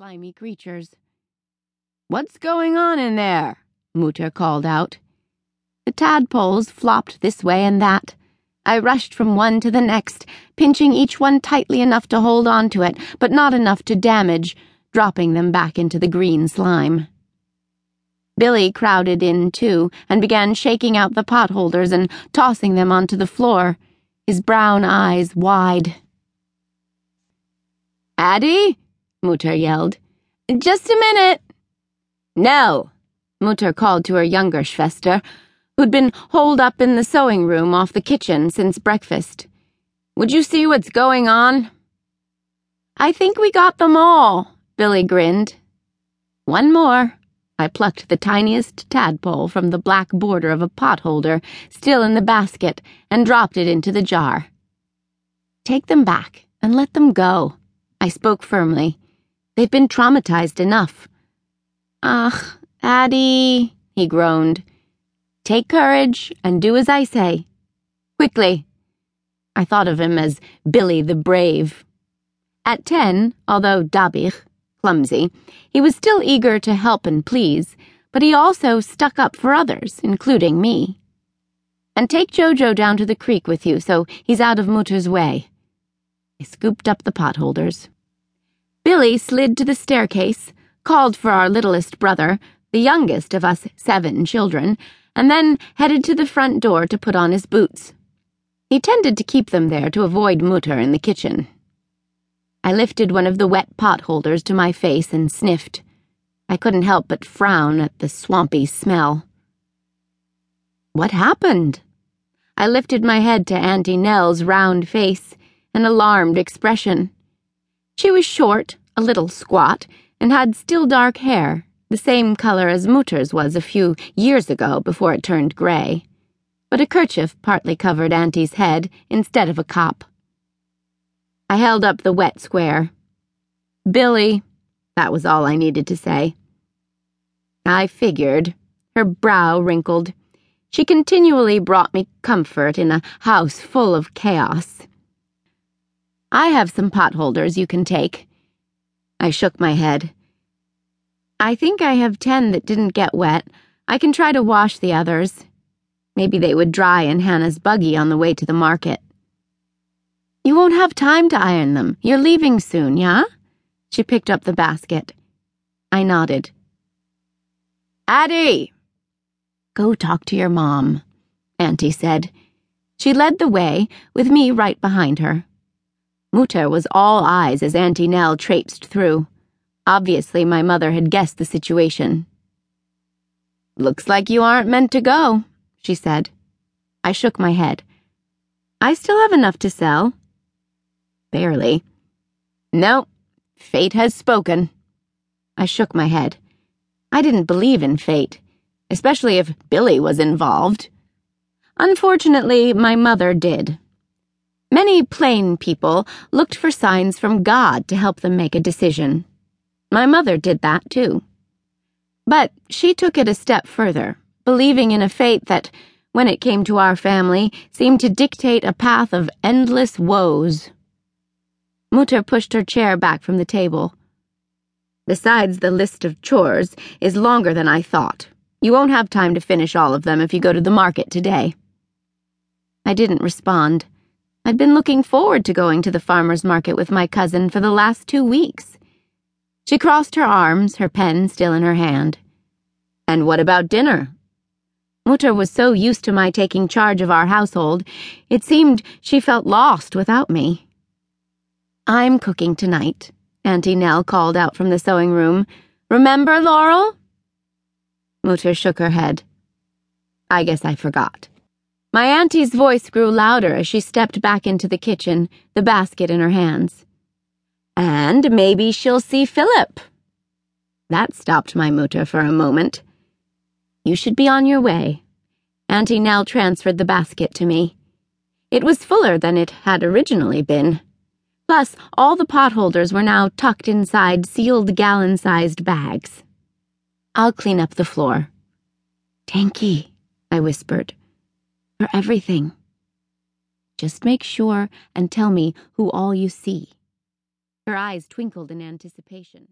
slimy creatures. What's going on in there? Mutter called out. The tadpoles flopped this way and that. I rushed from one to the next, pinching each one tightly enough to hold on to it, but not enough to damage, dropping them back into the green slime. Billy crowded in too and began shaking out the potholders and tossing them onto the floor, his brown eyes wide. Addie? Mutter yelled. Just a minute. No, Mutter called to her younger Schwester, who'd been holed up in the sewing room off the kitchen since breakfast. Would you see what's going on? I think we got them all, Billy grinned. One more. I plucked the tiniest tadpole from the black border of a potholder still in the basket and dropped it into the jar. Take them back and let them go, I spoke firmly. They've been traumatized enough. Ugh, Addie, he groaned. Take courage and do as I say. Quickly. I thought of him as Billy the Brave. At ten, although dabich, clumsy, he was still eager to help and please, but he also stuck up for others, including me. And take Jojo down to the creek with you so he's out of Mutter's way. I scooped up the potholders. Billy slid to the staircase, called for our littlest brother, the youngest of us seven children, and then headed to the front door to put on his boots. He tended to keep them there to avoid Mutter in the kitchen. I lifted one of the wet pot holders to my face and sniffed. I couldn't help but frown at the swampy smell. What happened? I lifted my head to Auntie Nell's round face, an alarmed expression. She was short, a little squat, and had still dark hair, the same color as Mutter's was a few years ago before it turned gray. But a kerchief partly covered Auntie's head instead of a kapp. I held up the wet square. Billy, that was all I needed to say. I figured. Her brow wrinkled. She continually brought me comfort in a house full of chaos. I have some potholders you can take. I shook my head. I think I have ten that didn't get wet. I can try to wash the others. Maybe they would dry in Hannah's buggy on the way to the market. You won't have time to iron them. You're leaving soon, yeah? She picked up the basket. I nodded. Addie! Go talk to your mom, Auntie said. She led the way, with me right behind her. Mutter was all eyes as Auntie Nell traipsed through. Obviously, my mother had guessed the situation. Looks like you aren't meant to go, she said. I shook my head. I still have enough to sell. Barely. No, fate has spoken. I shook my head. I didn't believe in fate, especially if Billy was involved. Unfortunately, my mother did. Many plain people looked for signs from God to help them make a decision. My mother did that too. But she took it a step further, believing in a fate that, when it came to our family, seemed to dictate a path of endless woes. Mutter pushed her chair back from the table. Besides, the list of chores is longer than I thought. You won't have time to finish all of them if you go to the market today. I didn't respond. I'd been looking forward to going to the farmer's market with my cousin for the last two weeks. She crossed her arms, her pen still in her hand. And what about dinner? Mutter was so used to my taking charge of our household, it seemed she felt lost without me. I'm cooking tonight, Auntie Nell called out from the sewing room. Remember, Laurel? Mutter shook her head. I guess I forgot. My auntie's voice grew louder as she stepped back into the kitchen, the basket in her hands. And maybe she'll see Phillip. That stopped my mutter for a moment. You should be on your way. Auntie Nell transferred the basket to me. It was fuller than it had originally been. Plus, all the potholders were now tucked inside sealed gallon sized bags. I'll clean up the floor. Denki, I whispered for everything. Just make sure and tell me who all you see. Her eyes twinkled in anticipation.